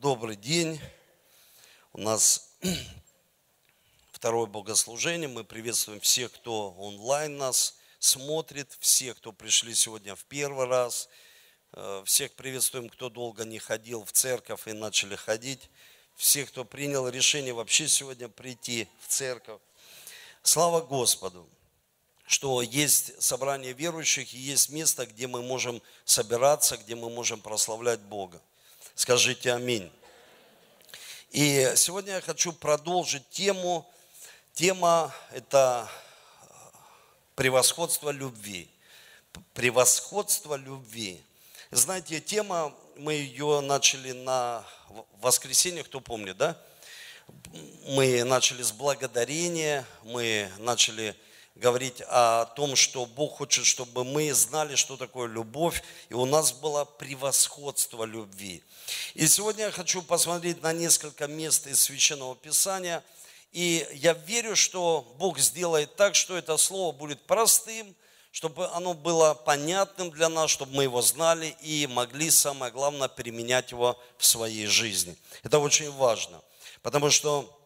Добрый день. У нас второе богослужение. Мы приветствуем всех, кто онлайн нас смотрит, всех, кто пришли сегодня в первый раз. Э, всех приветствуем, кто долго не ходил в церковь и начали ходить. Всех, кто принял решение вообще сегодня прийти в церковь. Слава Господу, что есть собрание верующих и есть место, где мы можем собираться, где мы можем прославлять Бога. Скажите аминь. И сегодня я хочу продолжить тему. Тема – это превосходство любви. Превосходство любви. Знаете, тема, мы ее начали на воскресенье, кто помнит, да? Мы начали с благодарения, мы начали говорить о том, что Бог хочет, чтобы мы знали, что такое любовь, и у нас было превосходство любви. И сегодня я хочу посмотреть на несколько мест из Священного Писания, и я верю, что Бог сделает так, что это слово будет простым, чтобы оно было понятным для нас, чтобы мы его знали и могли, самое главное, применять его в своей жизни. Это очень важно, потому что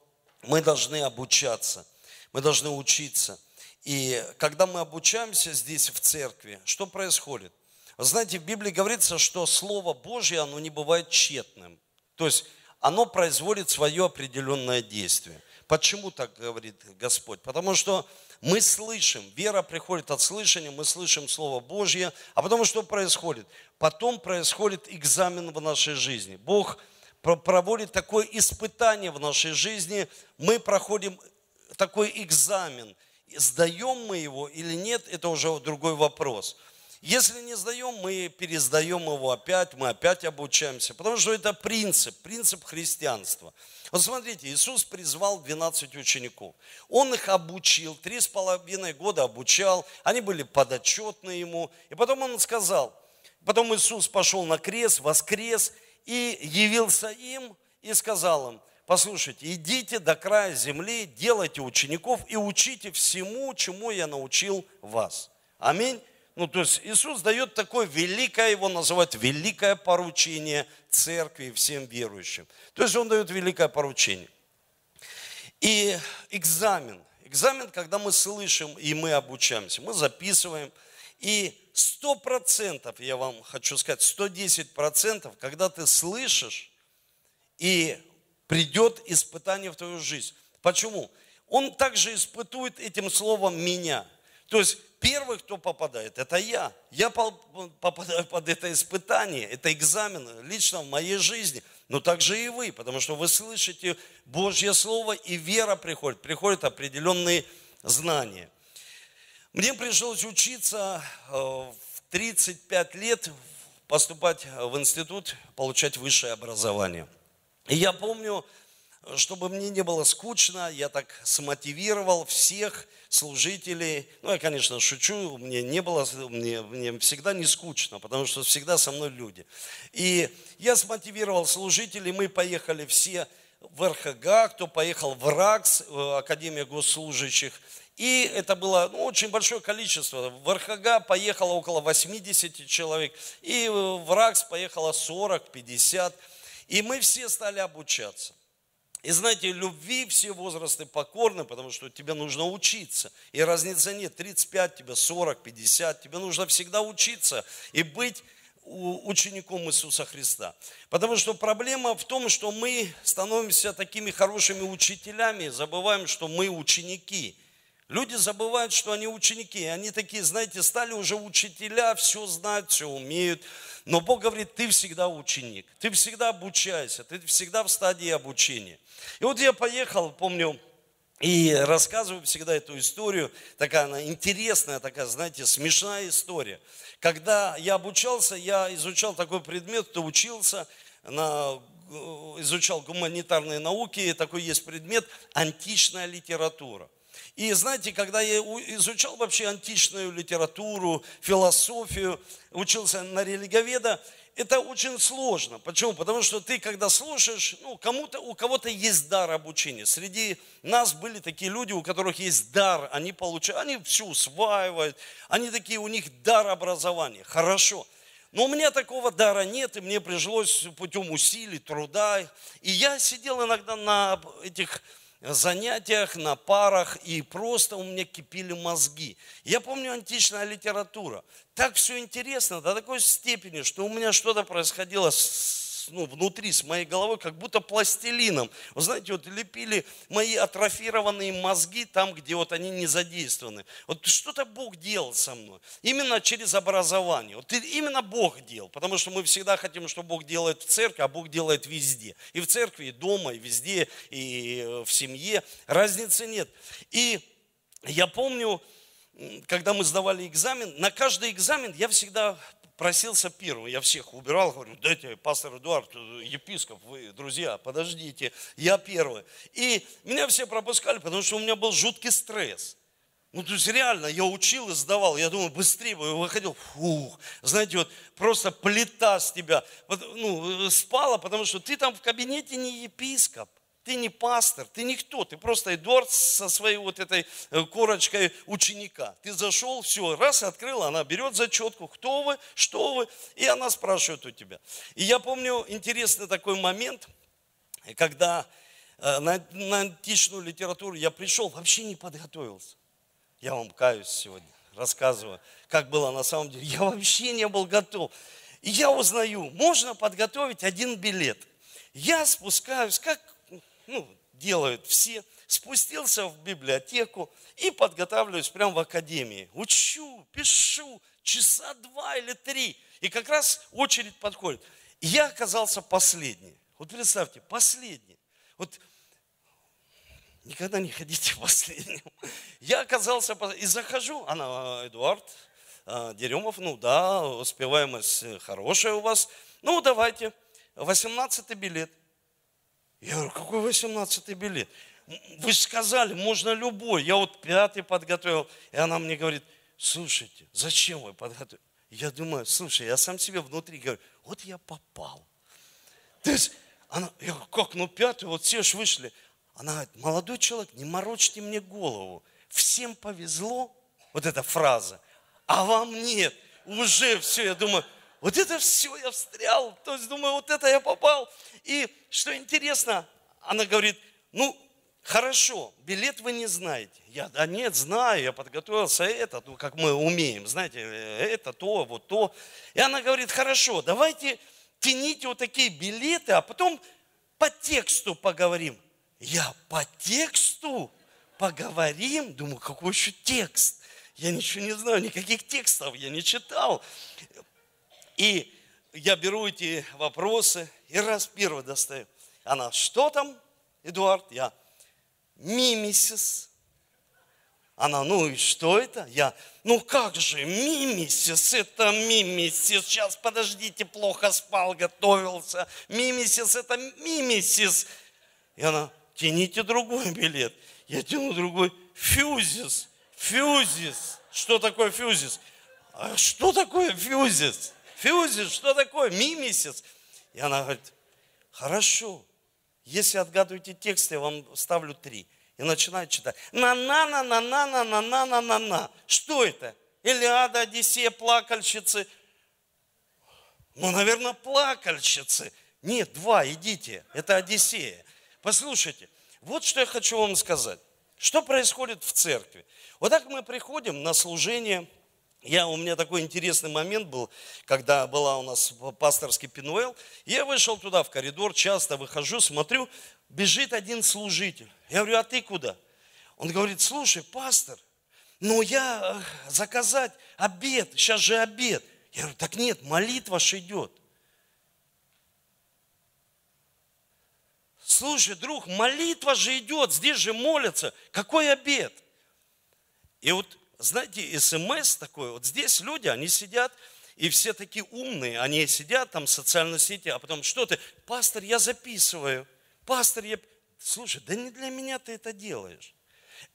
мы должны обучаться, мы должны учиться. И когда мы обучаемся здесь в церкви, что происходит? Знаете, в Библии говорится, что Слово Божье, оно не бывает тщетным. То есть оно производит свое определенное действие. Почему так говорит Господь? Потому что мы слышим, вера приходит от слышания, мы слышим Слово Божье, а потом что происходит? Потом происходит экзамен в нашей жизни. Бог проводит такое испытание в нашей жизни, мы проходим такой экзамен – Сдаем мы его или нет, это уже другой вопрос. Если не сдаем, мы пересдаем его опять, мы опять обучаемся, потому что это принцип, принцип христианства. Вот смотрите, Иисус призвал 12 учеников. Он их обучил, три с половиной года обучал, они были подотчетны ему. И потом он сказал, потом Иисус пошел на крест, воскрес и явился им и сказал им, послушайте, идите до края земли, делайте учеников и учите всему, чему я научил вас. Аминь. Ну, то есть Иисус дает такое великое, его называют великое поручение церкви и всем верующим. То есть Он дает великое поручение. И экзамен. Экзамен, когда мы слышим и мы обучаемся, мы записываем. И сто процентов, я вам хочу сказать, 110 процентов, когда ты слышишь и придет испытание в твою жизнь. Почему? Он также испытует этим словом меня. То есть первый, кто попадает, это я. Я попадаю под это испытание, это экзамен лично в моей жизни. Но также и вы, потому что вы слышите Божье Слово, и вера приходит, приходят определенные знания. Мне пришлось учиться э, в 35 лет поступать в институт, получать высшее образование – и я помню, чтобы мне не было скучно, я так смотивировал всех служителей. Ну, я, конечно, шучу, мне не было, мне, мне всегда не скучно, потому что всегда со мной люди. И я смотивировал служителей, мы поехали все в РХГ, кто поехал в РАКС, э, Академия госслужащих. И это было ну, очень большое количество. В РХГ поехало около 80 человек, и в РАКС поехало 40-50 и мы все стали обучаться. И знаете, любви все возрасты покорны, потому что тебе нужно учиться. И разницы нет, 35 тебе, 40, 50, тебе нужно всегда учиться и быть учеником Иисуса Христа. Потому что проблема в том, что мы становимся такими хорошими учителями, забываем, что мы ученики. Люди забывают, что они ученики. Они такие, знаете, стали уже учителя, все знают, все умеют. Но Бог говорит, ты всегда ученик, ты всегда обучайся, ты всегда в стадии обучения. И вот я поехал, помню, и рассказываю всегда эту историю, такая она интересная, такая, знаете, смешная история. Когда я обучался, я изучал такой предмет, кто учился, на, изучал гуманитарные науки, такой есть предмет античная литература. И знаете, когда я изучал вообще античную литературу, философию, учился на религоведа, это очень сложно. Почему? Потому что ты, когда слушаешь, ну, кому-то, у кого-то есть дар обучения. Среди нас были такие люди, у которых есть дар, они получают, они все усваивают, они такие, у них дар образования. Хорошо. Но у меня такого дара нет, и мне пришлось путем усилий, труда. И я сидел иногда на этих занятиях, на парах, и просто у меня кипели мозги. Я помню античная литература. Так все интересно до такой степени, что у меня что-то происходило с ну, внутри, с моей головой, как будто пластилином. Вы знаете, вот лепили мои атрофированные мозги там, где вот они не задействованы. Вот что-то Бог делал со мной. Именно через образование. Вот именно Бог делал. Потому что мы всегда хотим, что Бог делает в церкви, а Бог делает везде. И в церкви, и дома, и везде, и в семье. Разницы нет. И я помню, когда мы сдавали экзамен, на каждый экзамен я всегда просился первым, я всех убирал, говорю, дайте, пастор Эдуард, епископ, вы, друзья, подождите, я первый. И меня все пропускали, потому что у меня был жуткий стресс. Ну, то есть реально, я учил и сдавал, я думаю, быстрее бы выходил, фух, знаете, вот просто плита с тебя, ну, спала, потому что ты там в кабинете не епископ, ты не пастор, ты никто, ты просто Эдуард со своей вот этой э, корочкой ученика. Ты зашел, все, раз открыл, она берет зачетку, кто вы, что вы, и она спрашивает у тебя. И я помню интересный такой момент, когда э, на, на античную литературу я пришел, вообще не подготовился. Я вам каюсь сегодня, рассказываю, как было на самом деле. Я вообще не был готов. И я узнаю, можно подготовить один билет. Я спускаюсь, как ну, делают все, спустился в библиотеку и подготавливаюсь прямо в академии. Учу, пишу, часа два или три. И как раз очередь подходит. И я оказался последний. Вот представьте, последний. Вот никогда не ходите последним. Я оказался и захожу, она, Эдуард а, Деремов, ну да, успеваемость хорошая у вас. Ну, давайте, 18 билет. Я говорю, какой 18 билет? Вы же сказали, можно любой. Я вот пятый подготовил. И она мне говорит, слушайте, зачем вы подготовили? Я думаю, слушай, я сам себе внутри говорю, вот я попал. То есть, она, я говорю, как, ну пятый, вот все ж вышли. Она говорит, молодой человек, не морочьте мне голову. Всем повезло, вот эта фраза, а вам нет. Уже все, я думаю, вот это все я встрял. То есть думаю, вот это я попал. И что интересно, она говорит, ну, хорошо, билет вы не знаете. Я, да нет, знаю, я подготовился, это, ну, как мы умеем, знаете, это, то, вот то. И она говорит, хорошо, давайте тяните вот такие билеты, а потом по тексту поговорим. Я по тексту поговорим? Думаю, какой еще текст? Я ничего не знаю, никаких текстов я не читал. И я беру эти вопросы и раз первый достаю. Она, что там, Эдуард? Я, мимисис. Она, ну и что это? Я, ну как же, мимисис, это мимисис. Сейчас, подождите, плохо спал, готовился. Мимисис, это мимисис. И она, тяните другой билет. Я тяну другой, фьюзис, фьюзис. Что такое фьюзис? А что такое фьюзис? Фьюзис, что такое? Мимисис. И она говорит, хорошо, если отгадываете текст, я вам ставлю три. И начинает читать. На-на-на-на-на-на-на-на-на-на. Что это? Илиада, Одиссея, плакальщицы. Ну, наверное, плакальщицы. Нет, два, идите. Это Одиссея. Послушайте, вот что я хочу вам сказать. Что происходит в церкви? Вот так мы приходим на служение, я, у меня такой интересный момент был, когда была у нас пасторский Пинуэл. Я вышел туда в коридор, часто выхожу, смотрю, бежит один служитель. Я говорю, а ты куда? Он говорит, слушай, пастор, ну я заказать обед, сейчас же обед. Я говорю, так нет, молитва ж идет. Слушай, друг, молитва же идет, здесь же молятся. Какой обед? И вот знаете, смс такой, вот здесь люди, они сидят, и все такие умные, они сидят там в социальной сети, а потом что ты, пастор, я записываю, пастор, я... Слушай, да не для меня ты это делаешь.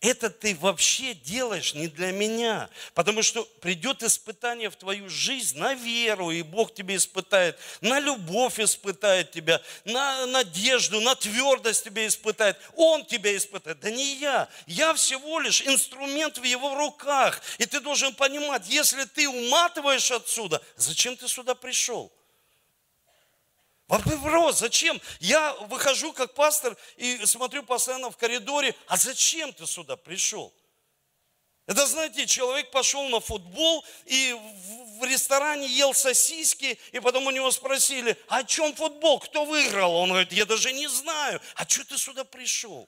Это ты вообще делаешь не для меня, потому что придет испытание в твою жизнь на веру, и Бог тебе испытает, на любовь испытает тебя, на надежду, на твердость тебя испытает, Он тебя испытает, да не я, я всего лишь инструмент в Его руках, и ты должен понимать, если ты уматываешь отсюда, зачем ты сюда пришел? Вопрос, зачем? Я выхожу как пастор и смотрю постоянно в коридоре, а зачем ты сюда пришел? Это, знаете, человек пошел на футбол и в ресторане ел сосиски, и потом у него спросили, а о чем футбол, кто выиграл? Он говорит, я даже не знаю, а что ты сюда пришел?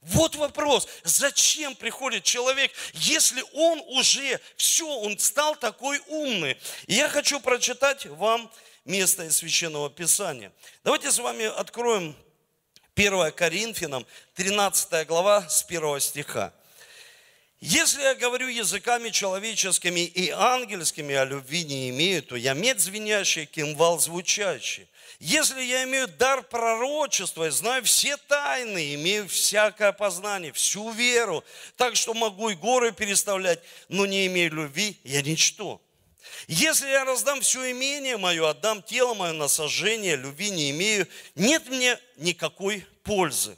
Вот вопрос, зачем приходит человек, если он уже все, он стал такой умный. И я хочу прочитать вам место из Священного Писания. Давайте с вами откроем 1 Коринфянам, 13 глава с 1 стиха. Если я говорю языками человеческими и ангельскими, а любви не имею, то я мед звенящий, кимвал звучащий. Если я имею дар пророчества, я знаю все тайны, имею всякое познание, всю веру, так что могу и горы переставлять, но не имею любви, я ничто. Если я раздам все имение мое, отдам тело мое на сожжение, любви не имею, нет мне никакой пользы.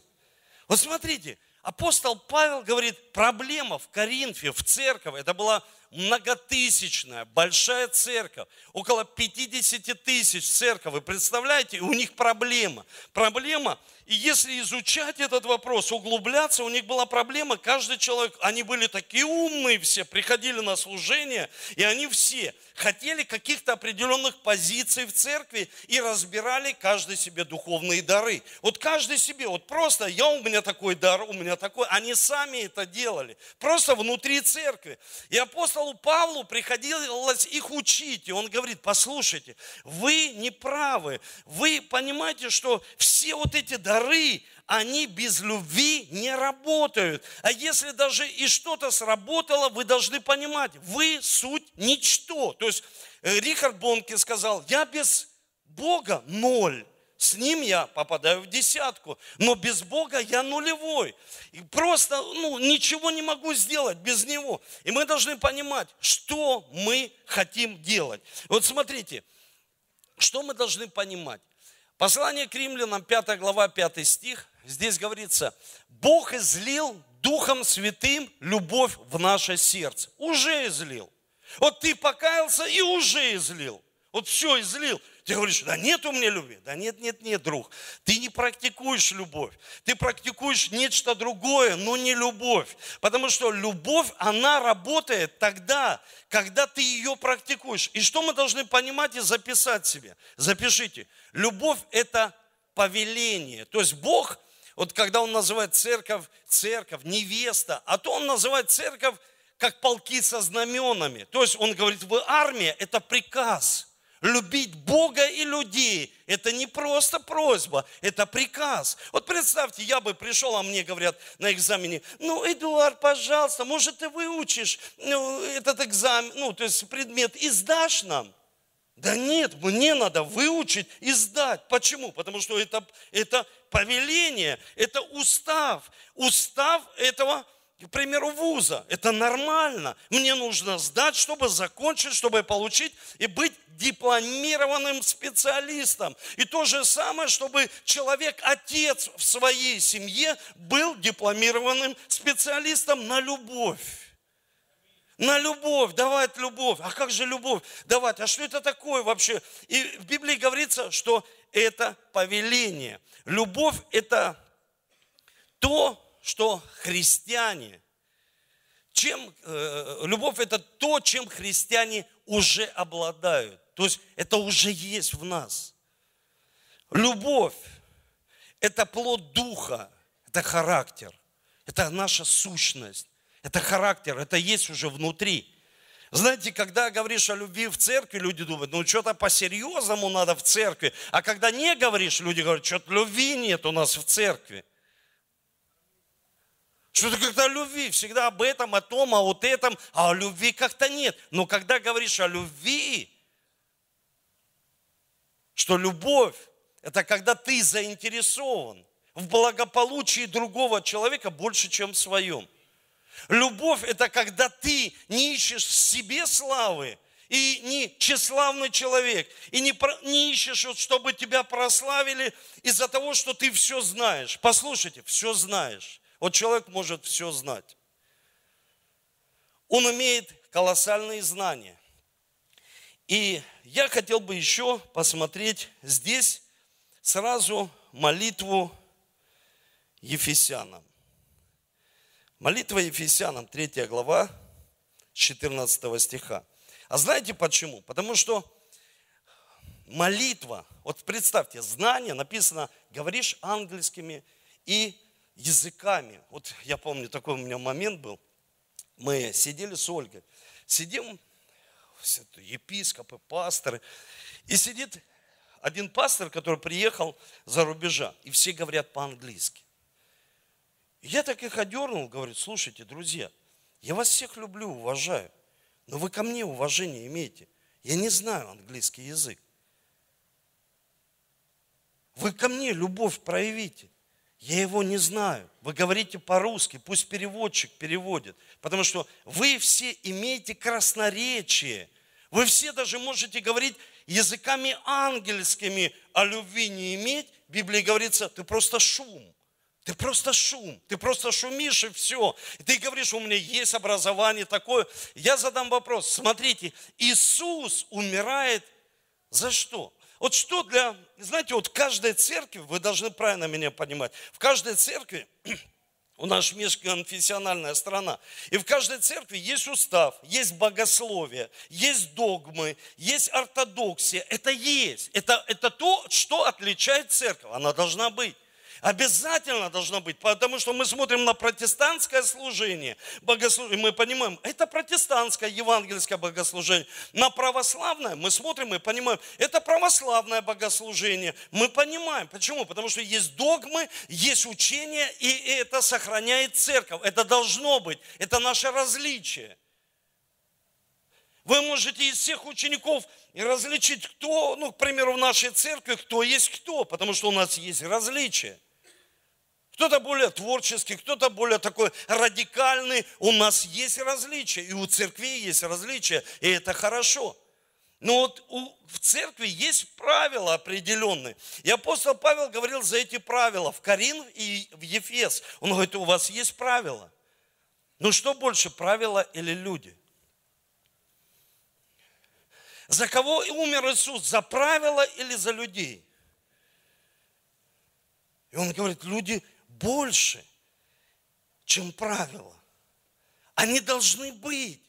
Вот смотрите, апостол Павел говорит, проблема в Коринфе, в церковь, это была многотысячная, большая церковь, около 50 тысяч церковь. Вы представляете, у них проблема. Проблема и если изучать этот вопрос, углубляться, у них была проблема, каждый человек, они были такие умные все, приходили на служение, и они все хотели каких-то определенных позиций в церкви и разбирали каждый себе духовные дары. Вот каждый себе, вот просто я, у меня такой дар, у меня такой, они сами это делали, просто внутри церкви. И апостолу Павлу приходилось их учить, и он говорит, послушайте, вы не правы, вы понимаете, что все вот эти дары, они без любви не работают. А если даже и что-то сработало, вы должны понимать, вы суть ничто. То есть э, Рихард Бонке сказал, я без Бога ноль. С ним я попадаю в десятку, но без Бога я нулевой. И просто ну, ничего не могу сделать без Него. И мы должны понимать, что мы хотим делать. Вот смотрите, что мы должны понимать. Послание к римлянам, 5 глава, 5 стих, здесь говорится, Бог излил Духом Святым любовь в наше сердце. Уже излил. Вот ты покаялся и уже излил. Вот все излил. Ты говоришь, да нет у меня любви. Да нет, нет, нет, друг. Ты не практикуешь любовь. Ты практикуешь нечто другое, но не любовь. Потому что любовь, она работает тогда, когда ты ее практикуешь. И что мы должны понимать и записать себе? Запишите. Любовь – это повеление. То есть Бог, вот когда Он называет церковь, церковь, невеста, а то Он называет церковь как полки со знаменами. То есть Он говорит, вы армия – это приказ – Любить Бога и людей – это не просто просьба, это приказ. Вот представьте, я бы пришел, а мне говорят на экзамене, ну, Эдуард, пожалуйста, может, ты выучишь ну, этот экзамен, ну, то есть предмет, и сдашь нам? Да нет, мне надо выучить и сдать. Почему? Потому что это, это повеление, это устав. Устав этого к примеру, вуза. Это нормально. Мне нужно сдать, чтобы закончить, чтобы получить и быть дипломированным специалистом. И то же самое, чтобы человек, отец в своей семье, был дипломированным специалистом на любовь. На любовь, давать любовь. А как же любовь давать? А что это такое вообще? И в Библии говорится, что это повеление. Любовь – это то, что христиане, чем, э, любовь это то, чем христиане уже обладают. То есть это уже есть в нас. Любовь – это плод духа, это характер, это наша сущность, это характер, это есть уже внутри. Знаете, когда говоришь о любви в церкви, люди думают, ну что-то по-серьезному надо в церкви. А когда не говоришь, люди говорят, что-то любви нет у нас в церкви. Что-то когда любви, всегда об этом, о том, о вот этом, а о любви как-то нет. Но когда говоришь о любви, что любовь, это когда ты заинтересован в благополучии другого человека больше, чем в своем. Любовь – это когда ты не ищешь себе славы, и не тщеславный человек, и не, не ищешь, вот, чтобы тебя прославили из-за того, что ты все знаешь. Послушайте, все знаешь. Вот человек может все знать. Он имеет колоссальные знания. И я хотел бы еще посмотреть здесь сразу молитву Ефесянам. Молитва Ефесянам, 3 глава, 14 стиха. А знаете почему? Потому что молитва, вот представьте, знание написано, говоришь ангельскими и языками. Вот я помню, такой у меня момент был. Мы сидели с Ольгой, сидим, епископы, пасторы, и сидит один пастор, который приехал за рубежа, и все говорят по-английски. Я так их одернул, говорю, слушайте, друзья, я вас всех люблю, уважаю, но вы ко мне уважение имеете. Я не знаю английский язык. Вы ко мне любовь проявите. Я его не знаю. Вы говорите по-русски, пусть переводчик переводит. Потому что вы все имеете красноречие. Вы все даже можете говорить языками ангельскими, а любви не иметь. В Библии говорится, ты просто шум. Ты просто шум, ты просто шумишь и все. Ты говоришь, у меня есть образование такое. Я задам вопрос. Смотрите, Иисус умирает за что? Вот что для, знаете, вот каждой церкви, вы должны правильно меня понимать, в каждой церкви, у нас межконфессиональная страна, и в каждой церкви есть устав, есть богословие, есть догмы, есть ортодоксия. Это есть. Это, это то, что отличает церковь. Она должна быть. Обязательно должно быть, потому что мы смотрим на протестантское служение, богослужение, мы понимаем, это протестантское евангельское богослужение. На православное мы смотрим и понимаем, это православное богослужение. Мы понимаем, почему? Потому что есть догмы, есть учение, и это сохраняет церковь. Это должно быть, это наше различие. Вы можете из всех учеников различить, кто, ну, к примеру, в нашей церкви, кто есть кто, потому что у нас есть различия. Кто-то более творческий, кто-то более такой радикальный. У нас есть различия, и у церкви есть различия, и это хорошо. Но вот у, в церкви есть правила определенные. И апостол Павел говорил за эти правила в Карин и в Ефес. Он говорит, у вас есть правила. Ну что больше, правила или люди? За кого умер Иисус? За правила или за людей? И он говорит, люди больше, чем правила. Они должны быть.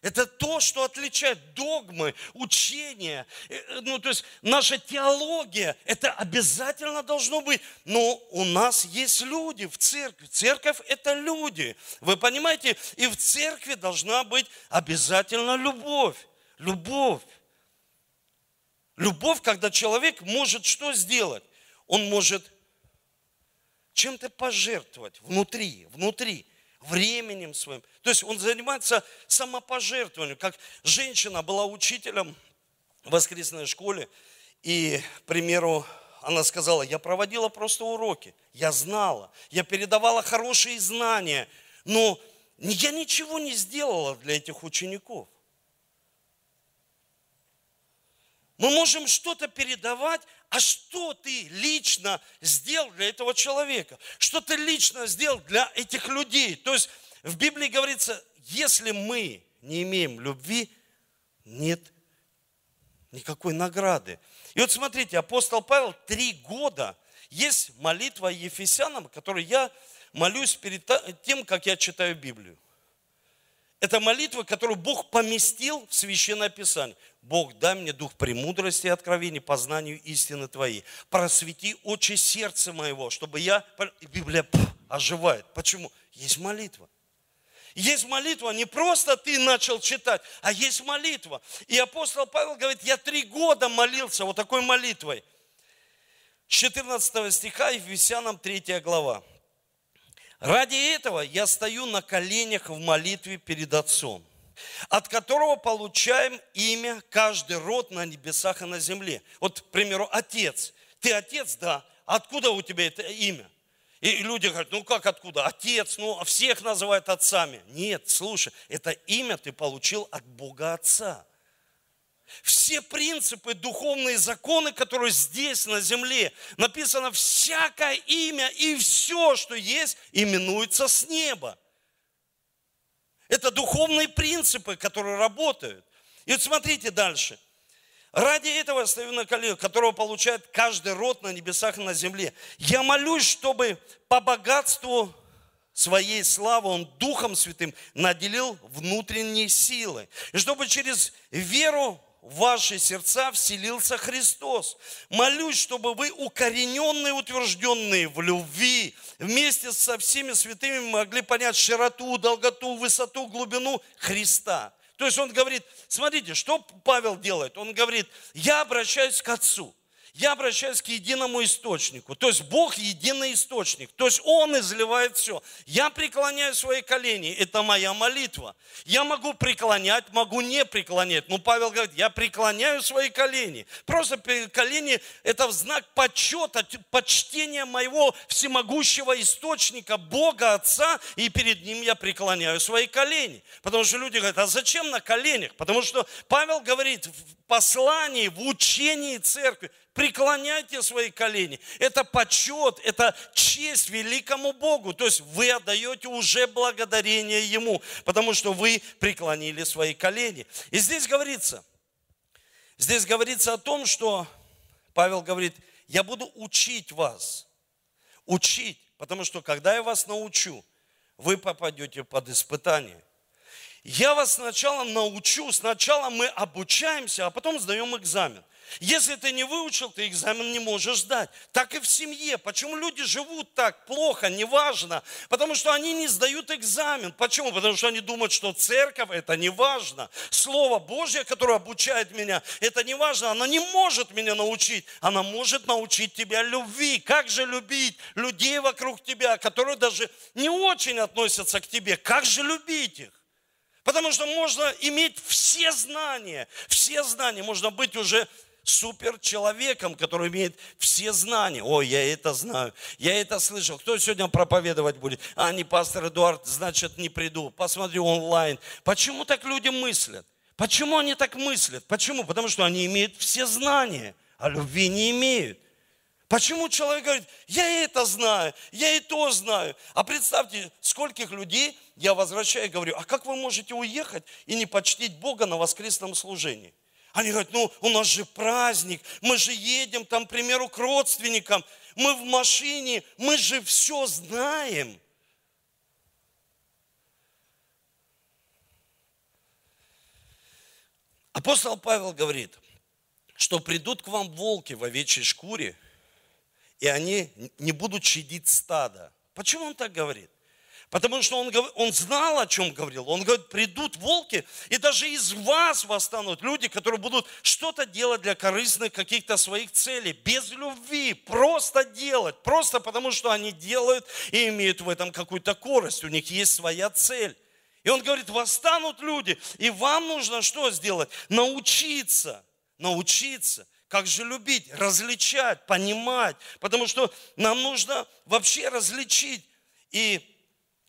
Это то, что отличает догмы, учения. Э, э, ну, то есть наша теология, это обязательно должно быть. Но у нас есть люди в церкви. Церковь – это люди. Вы понимаете? И в церкви должна быть обязательно любовь. Любовь. Любовь, когда человек может что сделать? Он может чем-то пожертвовать внутри, внутри, временем своим. То есть он занимается самопожертвованием. Как женщина была учителем в воскресной школе, и, к примеру, она сказала, я проводила просто уроки, я знала, я передавала хорошие знания, но я ничего не сделала для этих учеников. Мы можем что-то передавать, а что ты лично сделал для этого человека? Что ты лично сделал для этих людей? То есть в Библии говорится, если мы не имеем любви, нет никакой награды. И вот смотрите, апостол Павел три года, есть молитва Ефесянам, которую я молюсь перед тем, как я читаю Библию. Это молитва, которую Бог поместил в Священное Писание. Бог, дай мне дух премудрости и откровений, познанию истины Твоей. Просвети очи сердца моего, чтобы я... Библия пф, оживает. Почему? Есть молитва. Есть молитва, не просто ты начал читать, а есть молитва. И апостол Павел говорит, я три года молился вот такой молитвой. 14 стиха, Ефесянам 3 глава. Ради этого я стою на коленях в молитве перед Отцом от которого получаем имя каждый род на небесах и на земле. Вот, к примеру, отец. Ты отец, да. Откуда у тебя это имя? И люди говорят, ну как откуда? Отец, ну всех называют отцами. Нет, слушай, это имя ты получил от Бога Отца. Все принципы, духовные законы, которые здесь на земле, написано всякое имя и все, что есть, именуется с неба. Это духовные принципы, которые работают. И вот смотрите дальше. Ради этого стою на коленях, которого получает каждый род на небесах и на земле. Я молюсь, чтобы по богатству своей славы Он Духом Святым наделил внутренней силы. И чтобы через веру в ваши сердца вселился Христос. Молюсь, чтобы вы укорененные, утвержденные в любви, вместе со всеми святыми могли понять широту, долготу, высоту, глубину Христа. То есть он говорит, смотрите, что Павел делает? Он говорит, я обращаюсь к Отцу я обращаюсь к единому источнику. То есть Бог единый источник. То есть Он изливает все. Я преклоняю свои колени. Это моя молитва. Я могу преклонять, могу не преклонять. Но Павел говорит, я преклоняю свои колени. Просто колени – это знак почета, почтения моего всемогущего источника, Бога Отца. И перед Ним я преклоняю свои колени. Потому что люди говорят, а зачем на коленях? Потому что Павел говорит в послании, в учении церкви, преклоняйте свои колени. Это почет, это честь великому Богу. То есть вы отдаете уже благодарение Ему, потому что вы преклонили свои колени. И здесь говорится, здесь говорится о том, что Павел говорит, я буду учить вас, учить, потому что когда я вас научу, вы попадете под испытание. Я вас сначала научу, сначала мы обучаемся, а потом сдаем экзамен. Если ты не выучил, ты экзамен не можешь сдать. Так и в семье. Почему люди живут так плохо, неважно? Потому что они не сдают экзамен. Почему? Потому что они думают, что церковь это не важно. Слово Божье, которое обучает меня, это не важно. Она не может меня научить. Она может научить тебя любви. Как же любить людей вокруг тебя, которые даже не очень относятся к тебе? Как же любить их? Потому что можно иметь все знания, все знания, можно быть уже супер человеком, который имеет все знания. Ой, я это знаю, я это слышал. Кто сегодня проповедовать будет? А, не пастор Эдуард, значит, не приду. Посмотри онлайн. Почему так люди мыслят? Почему они так мыслят? Почему? Потому что они имеют все знания, а любви не имеют. Почему человек говорит, я это знаю, я и то знаю. А представьте, скольких людей я возвращаю и говорю, а как вы можете уехать и не почтить Бога на воскресном служении? Они говорят, ну у нас же праздник, мы же едем там, к примеру, к родственникам, мы в машине, мы же все знаем. Апостол Павел говорит, что придут к вам волки в овечьей шкуре, и они не будут щадить стада. Почему он так говорит? Потому что он, он знал, о чем говорил. Он говорит, придут волки, и даже из вас восстанут люди, которые будут что-то делать для корыстных каких-то своих целей, без любви, просто делать, просто потому что они делают и имеют в этом какую-то корость, у них есть своя цель. И он говорит, восстанут люди, и вам нужно что сделать? Научиться, научиться. Как же любить, различать, понимать, потому что нам нужно вообще различить. И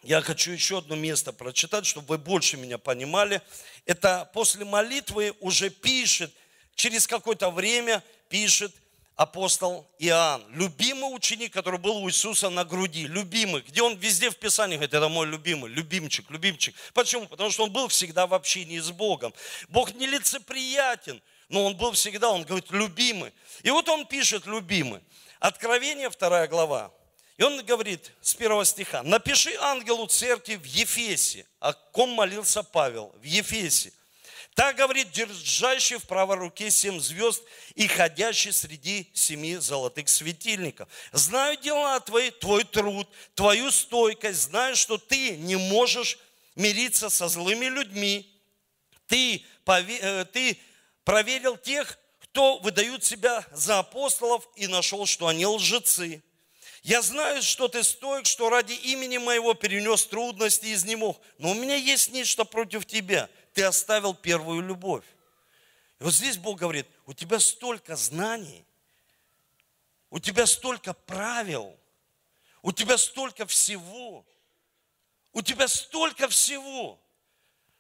я хочу еще одно место прочитать, чтобы вы больше меня понимали. Это после молитвы уже пишет, через какое-то время пишет апостол Иоанн, любимый ученик, который был у Иисуса на груди, любимый, где он везде в Писании говорит, это мой любимый, любимчик, любимчик. Почему? Потому что он был всегда в общении с Богом. Бог нелицеприятен, но он был всегда, он говорит, любимый. И вот он пишет, любимый. Откровение, вторая глава, и он говорит с первого стиха, напиши ангелу церкви в Ефесе, о ком молился Павел, в Ефесе. Так говорит, держащий в правой руке семь звезд и ходящий среди семи золотых светильников. Знаю дела твои, твой труд, твою стойкость, знаю, что ты не можешь мириться со злыми людьми. Ты, э, ты проверил тех, кто выдают себя за апостолов и нашел, что они лжецы. Я знаю, что ты стоек, что ради имени моего перенес трудности из него. Но у меня есть нечто против тебя. Ты оставил первую любовь. И вот здесь Бог говорит, у тебя столько знаний, у тебя столько правил, У тебя столько всего. У тебя столько всего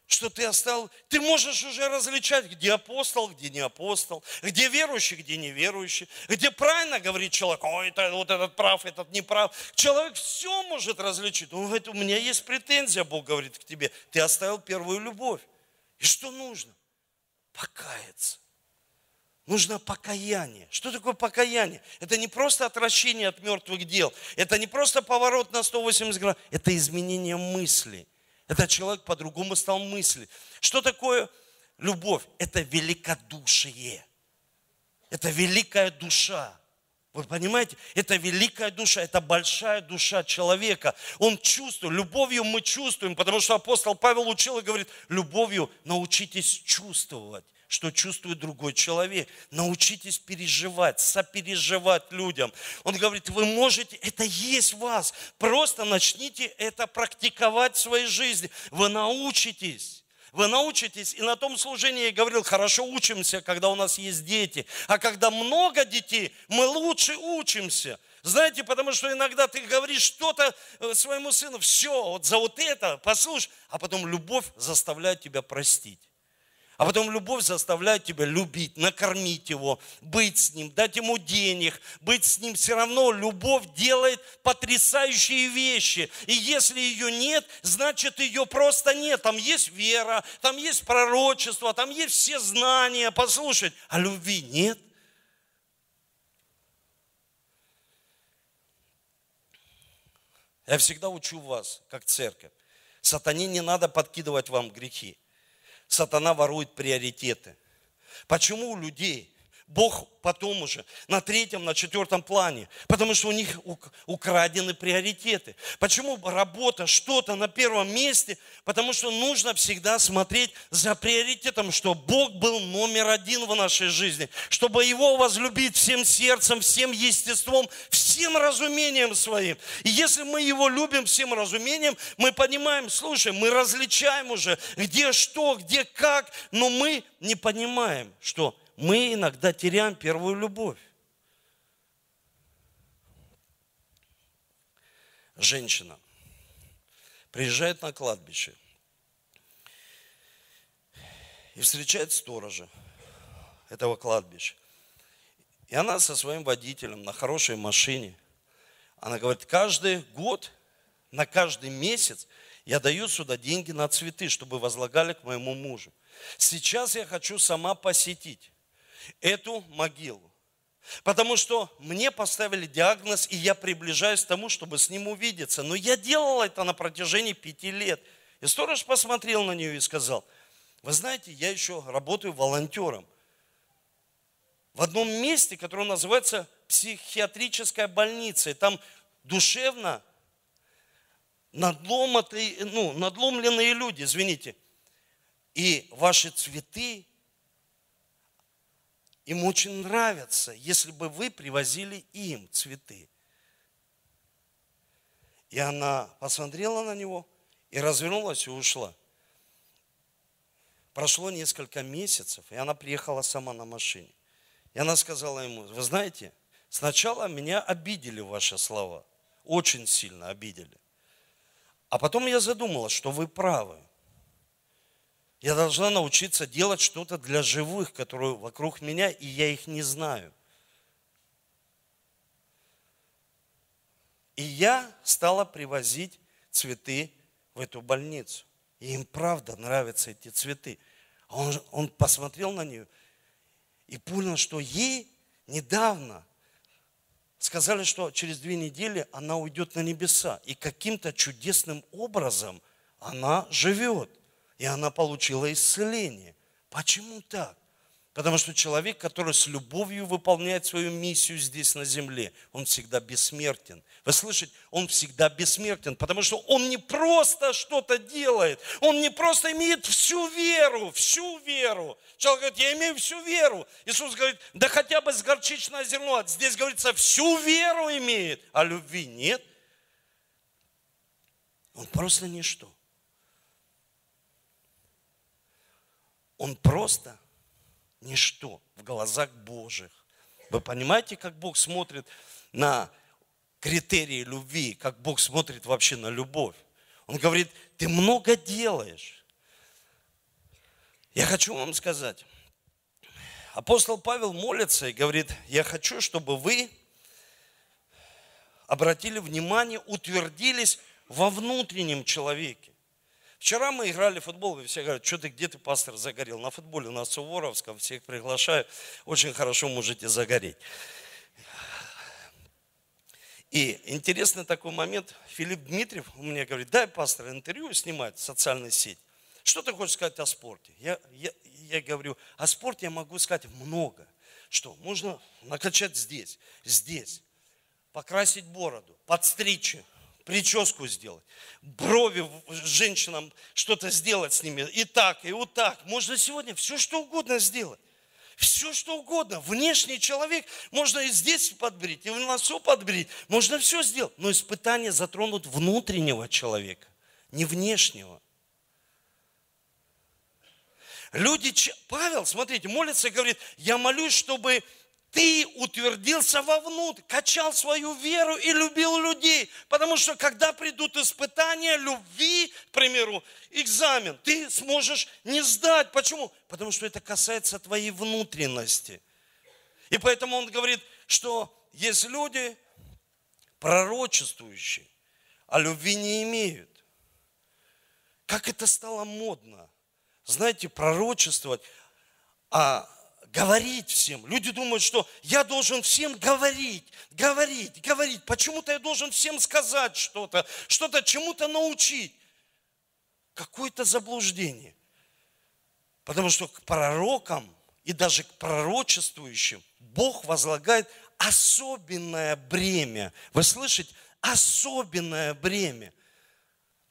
что ты оставил, ты можешь уже различать, где апостол, где не апостол, где верующий, где неверующий, где правильно говорит человек, ой, это, вот этот прав, этот не прав. Человек все может различить. Он говорит, у меня есть претензия, Бог говорит к тебе, ты оставил первую любовь. И что нужно? Покаяться. Нужно покаяние. Что такое покаяние? Это не просто отвращение от мертвых дел. Это не просто поворот на 180 градусов. Это изменение мысли этот человек по-другому стал мыслить. Что такое любовь? Это великодушие. Это великая душа. Вы понимаете? Это великая душа, это большая душа человека. Он чувствует, любовью мы чувствуем, потому что апостол Павел учил и говорит, любовью научитесь чувствовать что чувствует другой человек. Научитесь переживать, сопереживать людям. Он говорит, вы можете, это есть в вас. Просто начните это практиковать в своей жизни. Вы научитесь. Вы научитесь, и на том служении я говорил, хорошо учимся, когда у нас есть дети. А когда много детей, мы лучше учимся. Знаете, потому что иногда ты говоришь что-то э, своему сыну, все, вот за вот это, послушай, а потом любовь заставляет тебя простить. А потом любовь заставляет тебя любить, накормить его, быть с ним, дать ему денег, быть с ним. Все равно любовь делает потрясающие вещи. И если ее нет, значит ее просто нет. Там есть вера, там есть пророчество, там есть все знания. Послушать, а любви нет. Я всегда учу вас, как церковь. Сатане не надо подкидывать вам грехи сатана ворует приоритеты. Почему у людей Бог потом уже на третьем, на четвертом плане, потому что у них украдены приоритеты. Почему работа, что-то на первом месте? Потому что нужно всегда смотреть за приоритетом, что Бог был номер один в нашей жизни, чтобы Его возлюбить всем сердцем, всем естеством, всем разумением своим. И если мы Его любим всем разумением, мы понимаем, слушай, мы различаем уже, где что, где как, но мы не понимаем, что мы иногда теряем первую любовь. Женщина приезжает на кладбище и встречает сторожа этого кладбища. И она со своим водителем на хорошей машине, она говорит, каждый год, на каждый месяц я даю сюда деньги на цветы, чтобы возлагали к моему мужу. Сейчас я хочу сама посетить эту могилу. Потому что мне поставили диагноз, и я приближаюсь к тому, чтобы с ним увидеться. Но я делал это на протяжении пяти лет. И сторож посмотрел на нее и сказал, вы знаете, я еще работаю волонтером. В одном месте, которое называется психиатрическая больница. И там душевно надломатые, ну, надломленные люди, извините. И ваши цветы им очень нравится, если бы вы привозили им цветы. И она посмотрела на него и развернулась и ушла. Прошло несколько месяцев, и она приехала сама на машине. И она сказала ему, вы знаете, сначала меня обидели ваши слова, очень сильно обидели. А потом я задумалась, что вы правы. Я должна научиться делать что-то для живых, которые вокруг меня, и я их не знаю. И я стала привозить цветы в эту больницу. И им правда нравятся эти цветы. А он, он посмотрел на нее и понял, что ей недавно сказали, что через две недели она уйдет на небеса. И каким-то чудесным образом она живет и она получила исцеление. Почему так? Потому что человек, который с любовью выполняет свою миссию здесь на земле, он всегда бессмертен. Вы слышите? Он всегда бессмертен, потому что он не просто что-то делает, он не просто имеет всю веру, всю веру. Человек говорит, я имею всю веру. Иисус говорит, да хотя бы с горчичное зерно. Здесь говорится, всю веру имеет, а любви нет. Он просто ничто. Он просто ничто в глазах Божьих. Вы понимаете, как Бог смотрит на критерии любви, как Бог смотрит вообще на любовь. Он говорит, ты много делаешь. Я хочу вам сказать, апостол Павел молится и говорит, я хочу, чтобы вы обратили внимание, утвердились во внутреннем человеке. Вчера мы играли в футбол, и все говорят, что ты, где ты, пастор, загорел? На футболе у нас в Суворовском, всех приглашаю, очень хорошо можете загореть. И интересный такой момент, Филипп Дмитриев меня говорит, дай, пастор, интервью снимать в социальной сети. Что ты хочешь сказать о спорте? Я, я, я говорю, о спорте я могу сказать много. Что? Можно накачать здесь, здесь, покрасить бороду, подстричь, прическу сделать, брови женщинам что-то сделать с ними, и так, и вот так. Можно сегодня все, что угодно сделать. Все, что угодно. Внешний человек можно и здесь подбрить, и в носу подбрить. Можно все сделать. Но испытания затронут внутреннего человека, не внешнего. Люди, Павел, смотрите, молится и говорит, я молюсь, чтобы ты утвердился вовнутрь, качал свою веру и любил людей. Потому что когда придут испытания любви, к примеру, экзамен, ты сможешь не сдать. Почему? Потому что это касается твоей внутренности. И поэтому он говорит, что есть люди пророчествующие, а любви не имеют. Как это стало модно. Знаете, пророчествовать, а говорить всем. Люди думают, что я должен всем говорить, говорить, говорить. Почему-то я должен всем сказать что-то, что-то чему-то научить. Какое-то заблуждение. Потому что к пророкам и даже к пророчествующим Бог возлагает особенное бремя. Вы слышите? Особенное бремя.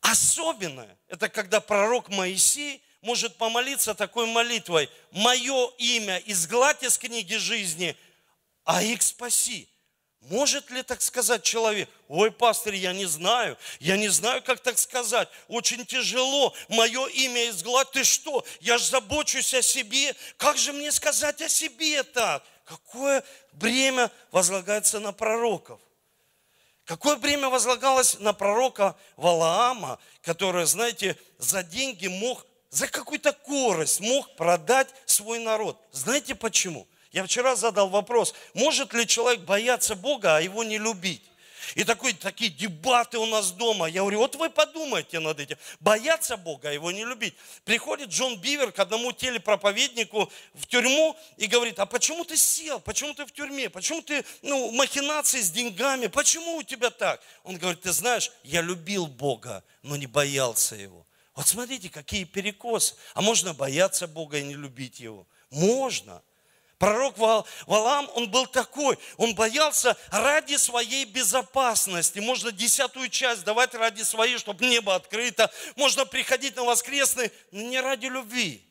Особенное. Это когда пророк Моисей может помолиться такой молитвой. Мое имя изгладь из книги жизни, а их спаси. Может ли так сказать человек? Ой, пастор, я не знаю. Я не знаю, как так сказать. Очень тяжело. Мое имя изгладь. Ты что? Я же забочусь о себе. Как же мне сказать о себе так? Какое бремя возлагается на пророков? Какое бремя возлагалось на пророка Валаама, который, знаете, за деньги мог за какую-то корость мог продать свой народ. Знаете почему? Я вчера задал вопрос, может ли человек бояться Бога, а его не любить? И такой, такие дебаты у нас дома. Я говорю, вот вы подумайте над этим. Бояться Бога, а его не любить. Приходит Джон Бивер к одному телепроповеднику в тюрьму и говорит, а почему ты сел? Почему ты в тюрьме? Почему ты, ну, махинации с деньгами? Почему у тебя так? Он говорит, ты знаешь, я любил Бога, но не боялся Его. Вот смотрите, какие перекосы. А можно бояться Бога и не любить Его? Можно. Пророк Валам, он был такой, он боялся ради своей безопасности. Можно десятую часть давать ради своей, чтобы небо открыто. Можно приходить на воскресный, но не ради любви.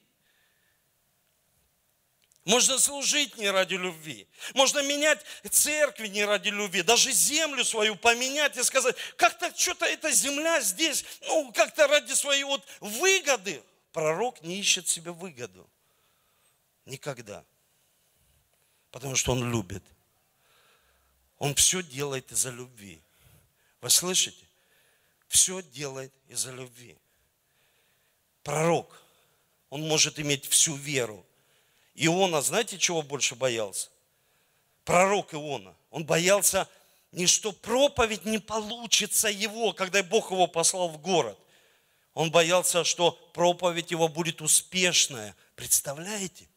Можно служить не ради любви. Можно менять церкви не ради любви. Даже землю свою поменять и сказать, как-то что-то эта земля здесь, ну, как-то ради своей вот выгоды. Пророк не ищет себе выгоду. Никогда. Потому что он любит. Он все делает из-за любви. Вы слышите? Все делает из-за любви. Пророк, он может иметь всю веру, Иона, знаете, чего больше боялся? Пророк Иона. Он боялся не что проповедь не получится его, когда Бог его послал в город. Он боялся, что проповедь его будет успешная. Представляете?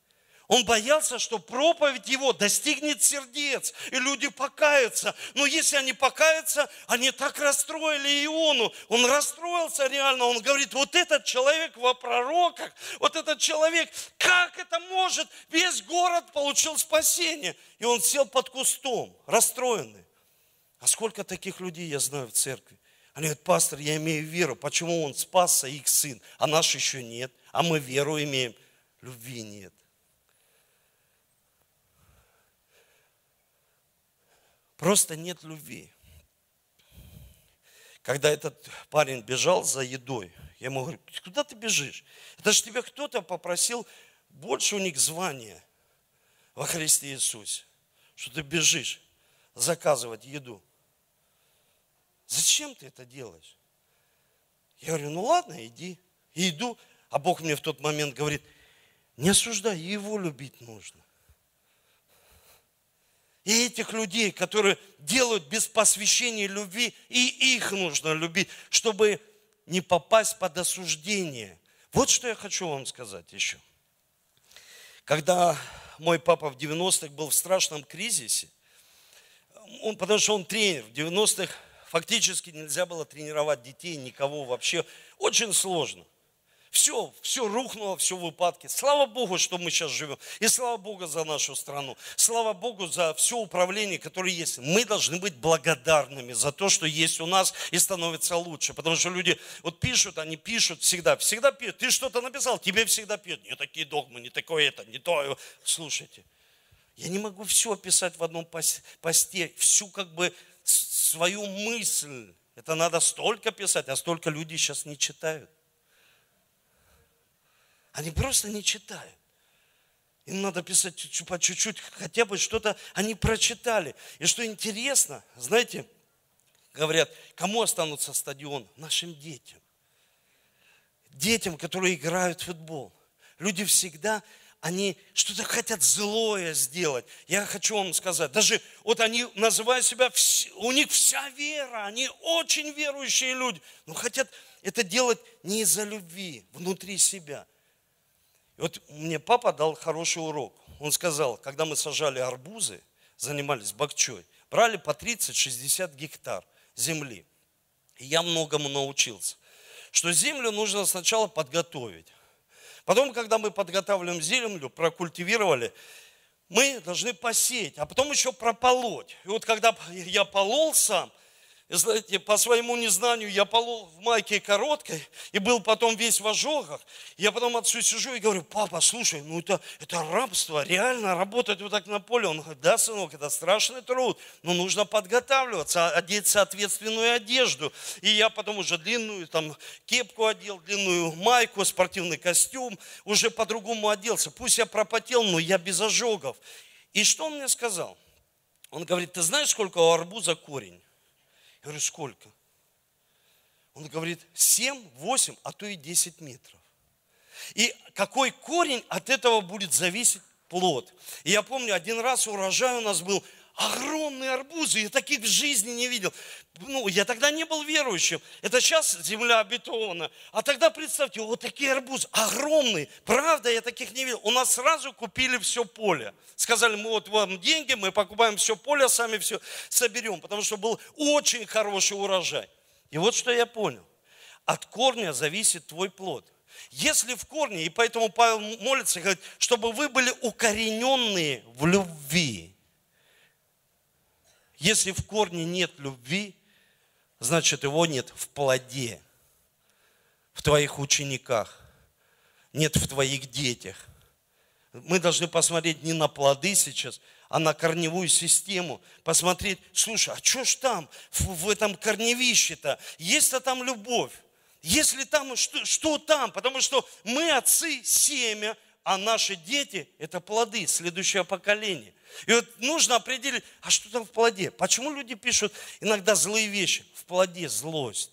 Он боялся, что проповедь его достигнет сердец, и люди покаются. Но если они покаются, они так расстроили Иону. Он расстроился реально. Он говорит, вот этот человек во пророках, вот этот человек, как это может? Весь город получил спасение. И он сел под кустом, расстроенный. А сколько таких людей я знаю в церкви? Они говорят, пастор, я имею веру. Почему он спасся, их сын, а наш еще нет? А мы веру имеем. Любви нет. Просто нет любви. Когда этот парень бежал за едой, я ему говорю, куда ты бежишь? Это же тебя кто-то попросил больше у них звания во Христе Иисусе, что ты бежишь заказывать еду. зачем ты это делаешь? Я говорю, ну ладно, иди. И иду, а Бог мне в тот момент говорит, не осуждай, его любить нужно. И этих людей, которые делают без посвящения любви, и их нужно любить, чтобы не попасть под осуждение. Вот что я хочу вам сказать еще. Когда мой папа в 90-х был в страшном кризисе, он, потому что он тренер, в 90-х фактически нельзя было тренировать детей, никого вообще. Очень сложно. Все, все рухнуло, все в упадке. Слава Богу, что мы сейчас живем. И слава Богу за нашу страну. Слава Богу за все управление, которое есть. Мы должны быть благодарными за то, что есть у нас и становится лучше. Потому что люди вот пишут, они пишут всегда, всегда пишут. Ты что-то написал, тебе всегда пишут. Не такие догмы, не такое это, не то. Слушайте, я не могу все описать в одном посте, всю как бы свою мысль. Это надо столько писать, а столько людей сейчас не читают. Они просто не читают. Им надо писать по чуть-чуть, хотя бы что-то они прочитали. И что интересно, знаете, говорят, кому останутся стадион? Нашим детям. Детям, которые играют в футбол. Люди всегда, они что-то хотят злое сделать. Я хочу вам сказать, даже вот они называют себя, у них вся вера, они очень верующие люди, но хотят это делать не из-за любви внутри себя – и вот мне папа дал хороший урок. Он сказал, когда мы сажали арбузы, занимались бакчой, брали по 30-60 гектар земли. И я многому научился. Что землю нужно сначала подготовить. Потом, когда мы подготавливаем землю, прокультивировали, мы должны посеять, а потом еще прополоть. И вот когда я полол сам – знаете, по своему незнанию я полол в майке короткой и был потом весь в ожогах. Я потом отцу сижу и говорю, папа, слушай, ну это, это рабство, реально работать вот так на поле. Он говорит, да, сынок, это страшный труд, но нужно подготавливаться, одеть соответственную одежду. И я потом уже длинную там кепку одел, длинную майку, спортивный костюм, уже по-другому оделся. Пусть я пропотел, но я без ожогов. И что он мне сказал? Он говорит, ты знаешь, сколько у арбуза корень? Говорю, сколько? Он говорит, 7, 8, а то и 10 метров. И какой корень от этого будет зависеть плод. И я помню, один раз урожай у нас был огромные арбузы, я таких в жизни не видел. Ну, я тогда не был верующим. Это сейчас земля обетована. А тогда представьте, вот такие арбузы, огромные. Правда, я таких не видел. У нас сразу купили все поле. Сказали, мы вот вам деньги, мы покупаем все поле, сами все соберем. Потому что был очень хороший урожай. И вот что я понял. От корня зависит твой плод. Если в корне, и поэтому Павел молится, говорит, чтобы вы были укорененные в любви. Если в корне нет любви, значит его нет в плоде, в твоих учениках, нет в твоих детях. Мы должны посмотреть не на плоды сейчас, а на корневую систему. Посмотреть, слушай, а что ж там в, в этом корневище-то? Есть-то там любовь? Если там, что, что там? Потому что мы отцы, семя, а наши дети – это плоды, следующее поколение. И вот нужно определить, а что там в плоде? Почему люди пишут иногда злые вещи? В плоде злость.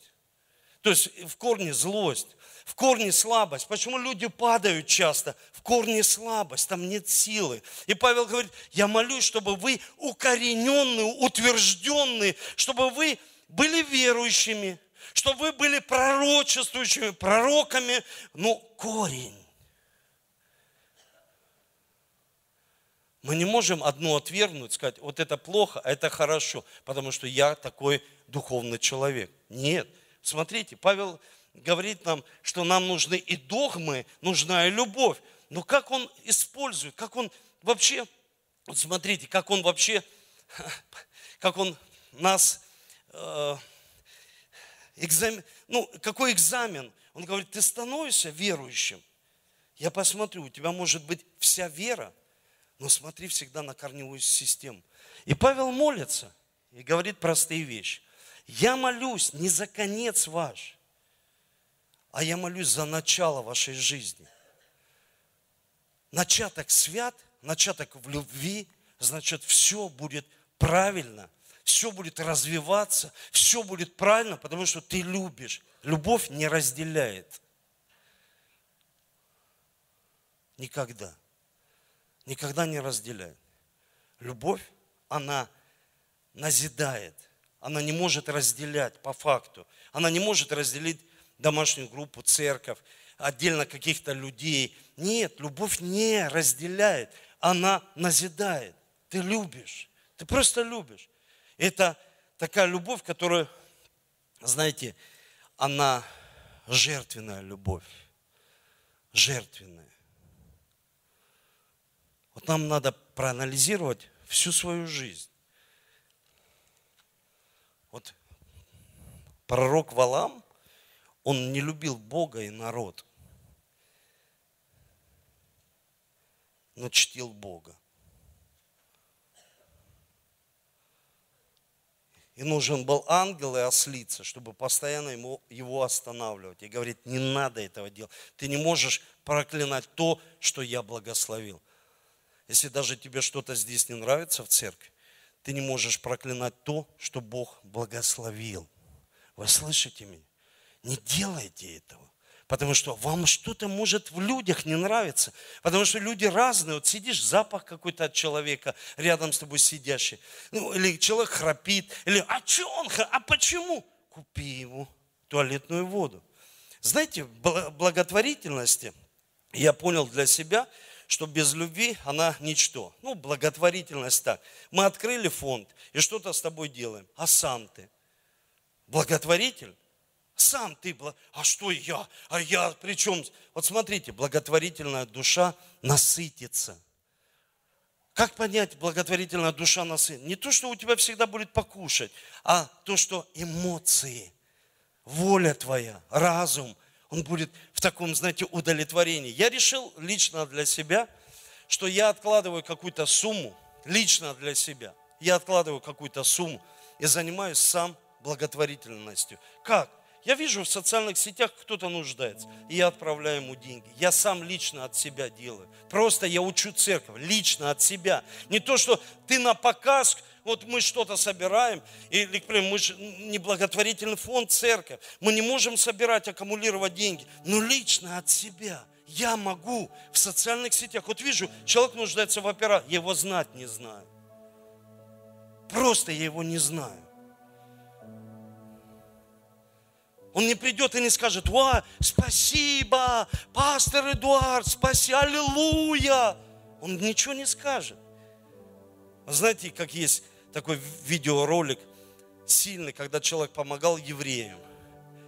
То есть в корне злость, в корне слабость. Почему люди падают часто? В корне слабость, там нет силы. И Павел говорит, я молюсь, чтобы вы укорененные, утвержденные, чтобы вы были верующими, чтобы вы были пророчествующими, пророками, но корень Мы не можем одно отвергнуть, сказать, вот это плохо, а это хорошо, потому что я такой духовный человек. Нет. Смотрите, Павел говорит нам, что нам нужны и догмы, нужна и любовь. Но как он использует, как он вообще, вот смотрите, как он вообще, как он нас, э, экзамен, ну, какой экзамен? Он говорит, ты становишься верующим. Я посмотрю, у тебя может быть вся вера – но смотри всегда на корневую систему. И Павел молится и говорит простые вещи. Я молюсь не за конец ваш, а я молюсь за начало вашей жизни. Начаток свят, начаток в любви, значит, все будет правильно. все будет развиваться, все будет правильно, потому что ты любишь. Любовь не разделяет. Никогда. Никогда не разделяет. Любовь, она назидает. Она не может разделять по факту. Она не может разделить домашнюю группу, церковь, отдельно каких-то людей. Нет, любовь не разделяет. Она назидает. Ты любишь. Ты просто любишь. Это такая любовь, которая, знаете, она жертвенная любовь. Жертвенная. Вот нам надо проанализировать всю свою жизнь. Вот пророк Валам, он не любил Бога и народ, но чтил Бога. И нужен был ангел и ослица, чтобы постоянно ему, его останавливать. И говорит, не надо этого делать. Ты не можешь проклинать то, что я благословил. Если даже тебе что-то здесь не нравится в церкви, ты не можешь проклинать то, что Бог благословил. Вы слышите меня? Не делайте этого. Потому что вам что-то может в людях не нравиться. Потому что люди разные. Вот сидишь, запах какой-то от человека рядом с тобой сидящий. Ну, или человек храпит. Или, а что он, а почему? Купи ему туалетную воду. Знаете, в благотворительности я понял для себя, что без любви она ничто. Ну, благотворительность так. Мы открыли фонд и что-то с тобой делаем. А сам ты благотворитель? Сам ты, а что я? А я при чем? Вот смотрите, благотворительная душа насытится. Как понять, благотворительная душа насытится? Не то, что у тебя всегда будет покушать, а то, что эмоции, воля твоя, разум, он будет в таком, знаете, удовлетворении. Я решил лично для себя, что я откладываю какую-то сумму, лично для себя, я откладываю какую-то сумму и занимаюсь сам благотворительностью. Как? Я вижу в социальных сетях, кто-то нуждается, и я отправляю ему деньги. Я сам лично от себя делаю. Просто я учу церковь, лично от себя. Не то, что ты на показ, вот мы что-то собираем, или, к примеру, мы же не благотворительный фонд церковь, мы не можем собирать, аккумулировать деньги, но лично от себя. Я могу в социальных сетях, вот вижу, человек нуждается в операции, я его знать не знаю. Просто я его не знаю. Он не придет и не скажет, ва, спасибо, пастор Эдуард, спаси, аллилуйя. Он ничего не скажет. Знаете, как есть такой видеоролик сильный, когда человек помогал евреям.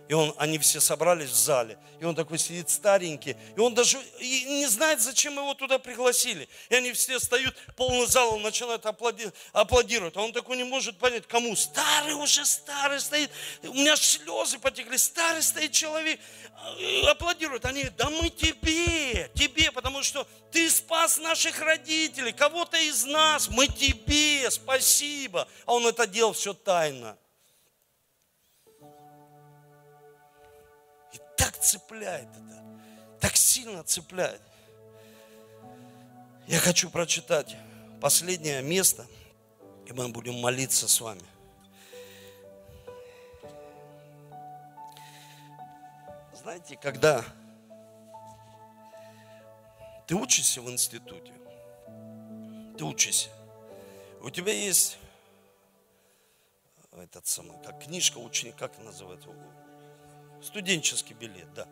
И он, они все собрались в зале. И он такой сидит старенький. И он даже и не знает, зачем его туда пригласили. И они все встают, полный зал, он начинает аплодировать. А он такой не может понять, кому. Старый уже, старый стоит. У меня слезы потекли. Старый стоит человек. Аплодируют. Они, да мы тебе, тебе, потому что ты спас наших родителей, кого-то из нас. Мы тебе, спасибо. А он это делал все тайно. Цепляет это, так сильно цепляет. Я хочу прочитать последнее место, и мы будем молиться с вами. Знаете, когда ты учишься в институте, ты учишься, у тебя есть этот самый, как книжка ученика, как называется, Студенческий билет, да.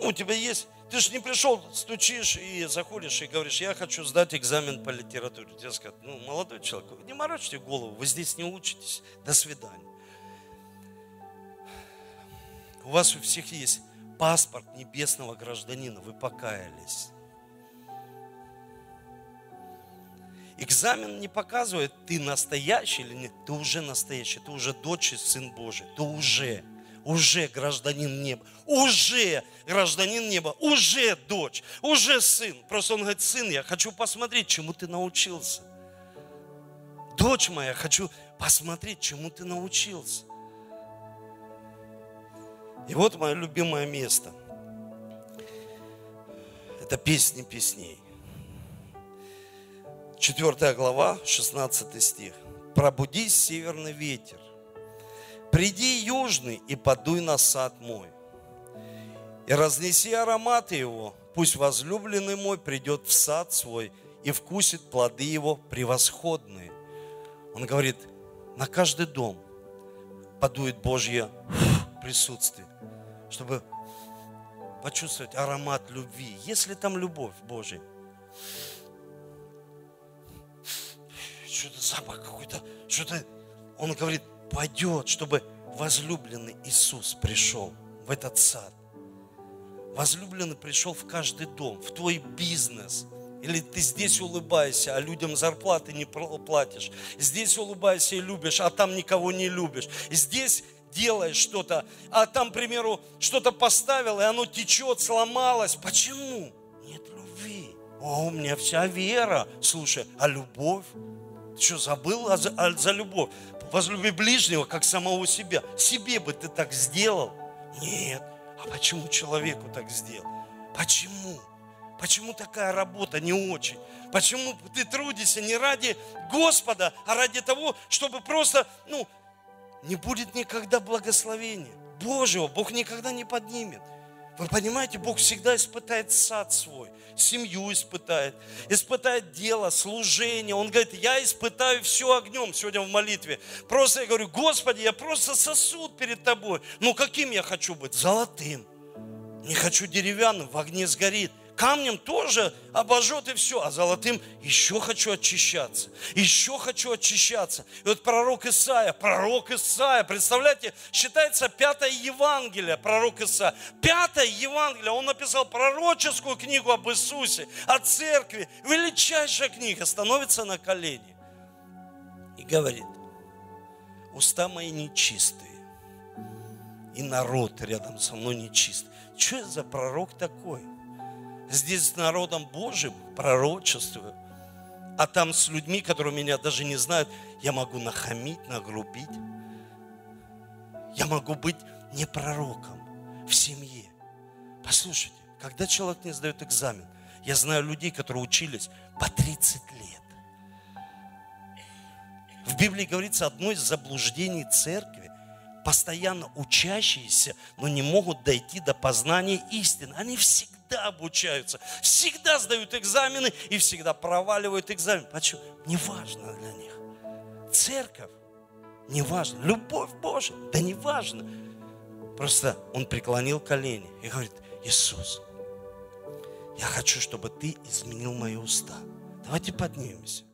Ну, у тебя есть, ты же не пришел, стучишь и заходишь и говоришь, я хочу сдать экзамен по литературе. Тебе скажут, ну, молодой человек, не морочьте голову, вы здесь не учитесь, до свидания. У вас у всех есть паспорт небесного гражданина, вы покаялись. Экзамен не показывает, ты настоящий или нет, ты уже настоящий, ты уже дочь и сын Божий, ты уже уже гражданин неба, уже гражданин неба, уже дочь, уже сын. Просто он говорит, сын, я хочу посмотреть, чему ты научился. Дочь моя, хочу посмотреть, чему ты научился. И вот мое любимое место. Это песни песней. Четвертая глава, 16 стих. пробудись северный ветер. Приди южный и подуй на сад мой. И разнеси ароматы его, пусть возлюбленный мой придет в сад свой и вкусит плоды его превосходные. Он говорит, на каждый дом подует Божье присутствие, чтобы почувствовать аромат любви. Если там любовь Божья, что-то запах какой-то, что-то, он говорит, пойдет, чтобы возлюбленный Иисус пришел в этот сад. Возлюбленный пришел в каждый дом, в твой бизнес. Или ты здесь улыбаешься, а людям зарплаты не платишь. Здесь улыбаешься и любишь, а там никого не любишь. Здесь делаешь что-то, а там, к примеру, что-то поставил, и оно течет, сломалось. Почему? Нет любви. О, у меня вся вера. Слушай, а любовь? Ты что, забыл за, а за любовь? Возлюби ближнего, как самого себя. Себе бы ты так сделал? Нет. А почему человеку так сделал? Почему? Почему такая работа не очень? Почему ты трудишься не ради Господа, а ради того, чтобы просто, ну, не будет никогда благословения Божьего, Бог никогда не поднимет. Вы понимаете, Бог всегда испытает сад свой, семью испытает, испытает дело, служение. Он говорит, я испытаю все огнем сегодня в молитве. Просто я говорю, Господи, я просто сосуд перед Тобой. Ну каким я хочу быть? Золотым. Не хочу деревянным, в огне сгорит камнем тоже обожжет и все, а золотым еще хочу очищаться, еще хочу очищаться. И вот пророк Исаия, пророк Исаия, представляете, считается пятое Евангелие, пророк Исаия. Пятое Евангелие, он написал пророческую книгу об Иисусе, о церкви, величайшая книга, становится на колени и говорит, уста мои нечистые, и народ рядом со мной нечист. Что это за пророк такой? Здесь с народом Божьим пророчествую. А там с людьми, которые меня даже не знают, я могу нахамить, нагрубить. Я могу быть не пророком в семье. Послушайте, когда человек не сдает экзамен, я знаю людей, которые учились по 30 лет. В Библии говорится, одно из заблуждений церкви, постоянно учащиеся, но не могут дойти до познания истины. Они всегда всегда обучаются, всегда сдают экзамены и всегда проваливают экзамен. Почему? Неважно для них. Церковь, неважно. Любовь Божия, да неважно. Просто он преклонил колени и говорит, Иисус, я хочу, чтобы ты изменил мои уста. Давайте поднимемся.